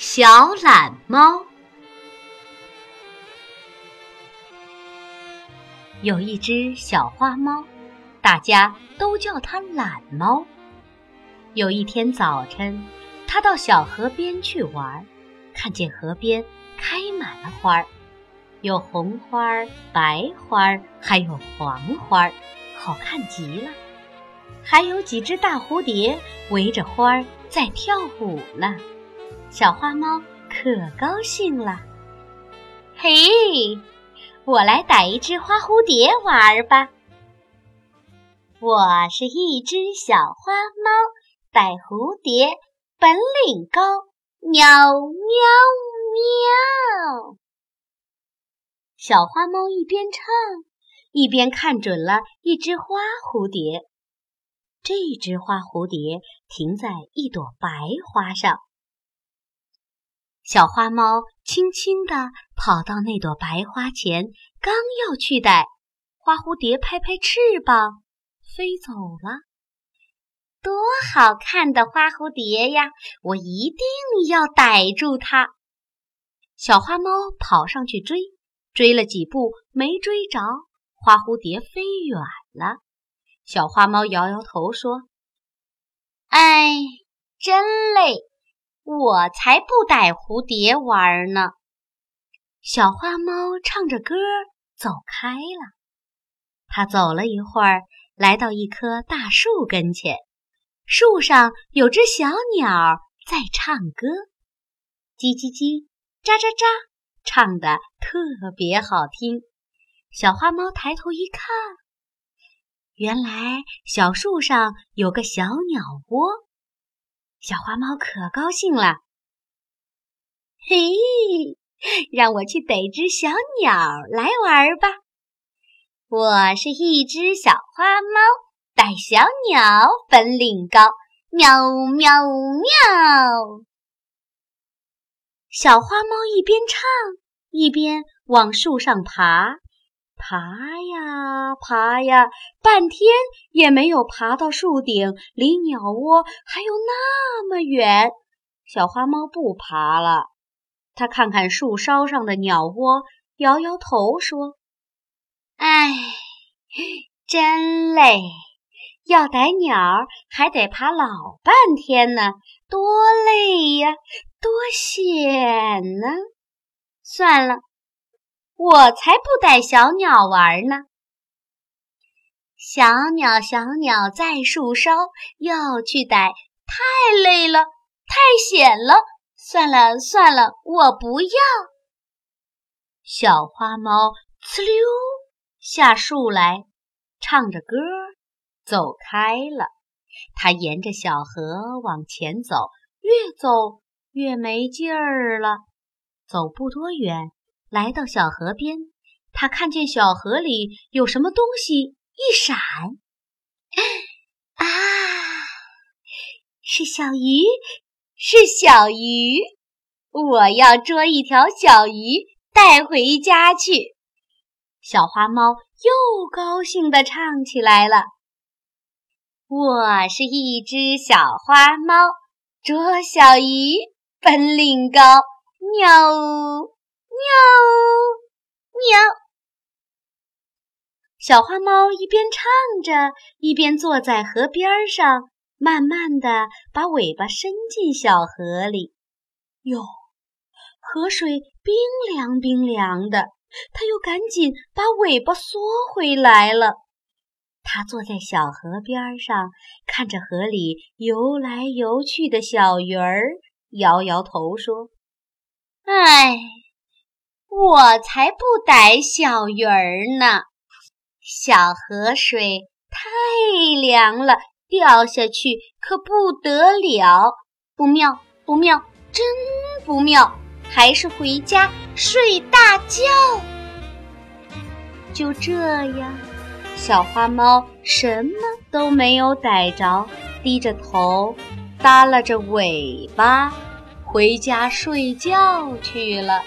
小懒猫有一只小花猫，大家都叫它懒猫。有一天早晨，它到小河边去玩，看见河边开满了花儿，有红花、白花，还有黄花，好看极了。还有几只大蝴蝶围着花儿在跳舞呢。小花猫可高兴了，嘿，我来逮一只花蝴蝶玩吧。我是一只小花猫，逮蝴蝶本领高，喵喵喵。小花猫一边唱，一边看准了一只花蝴蝶。这只花蝴蝶停在一朵白花上。小花猫轻轻地跑到那朵白花前，刚要去逮，花蝴蝶拍拍翅膀飞走了。多好看的花蝴蝶呀！我一定要逮住它。小花猫跑上去追，追了几步没追着，花蝴蝶飞远了。小花猫摇摇头说：“哎，真累。”我才不逮蝴蝶玩呢！小花猫唱着歌走开了。它走了一会儿，来到一棵大树跟前，树上有只小鸟在唱歌，叽叽叽，喳喳喳，唱得特别好听。小花猫抬头一看，原来小树上有个小鸟窝。小花猫可高兴了，嘿，让我去逮只小鸟来玩吧！我是一只小花猫，逮小鸟本领高，喵喵喵！小花猫一边唱一边往树上爬。爬呀爬呀，半天也没有爬到树顶，离鸟窝还有那么远。小花猫不爬了，它看看树梢上的鸟窝，摇摇头说：“哎，真累，要逮鸟还得爬老半天呢，多累呀，多险呢！算了。”我才不逮小鸟玩呢！小鸟，小鸟在树梢，要去逮，太累了，太险了。算了算了，我不要。小花猫呲溜下树来，唱着歌走开了。它沿着小河往前走，越走越没劲儿了。走不多远。来到小河边，他看见小河里有什么东西一闪，啊，是小鱼，是小鱼！我要捉一条小鱼带回家去。小花猫又高兴地唱起来了：“我是一只小花猫，捉小鱼本领高，喵！”喵喵喵！小花猫一边唱着，一边坐在河边上，慢慢的把尾巴伸进小河里。哟，河水冰凉冰凉的，它又赶紧把尾巴缩回来了。它坐在小河边上，看着河里游来游去的小鱼儿，摇摇头说：“唉。”我才不逮小鱼儿呢！小河水太凉了，掉下去可不得了，不妙不妙，真不妙！还是回家睡大觉。就这样，小花猫什么都没有逮着，低着头，耷拉着尾巴，回家睡觉去了。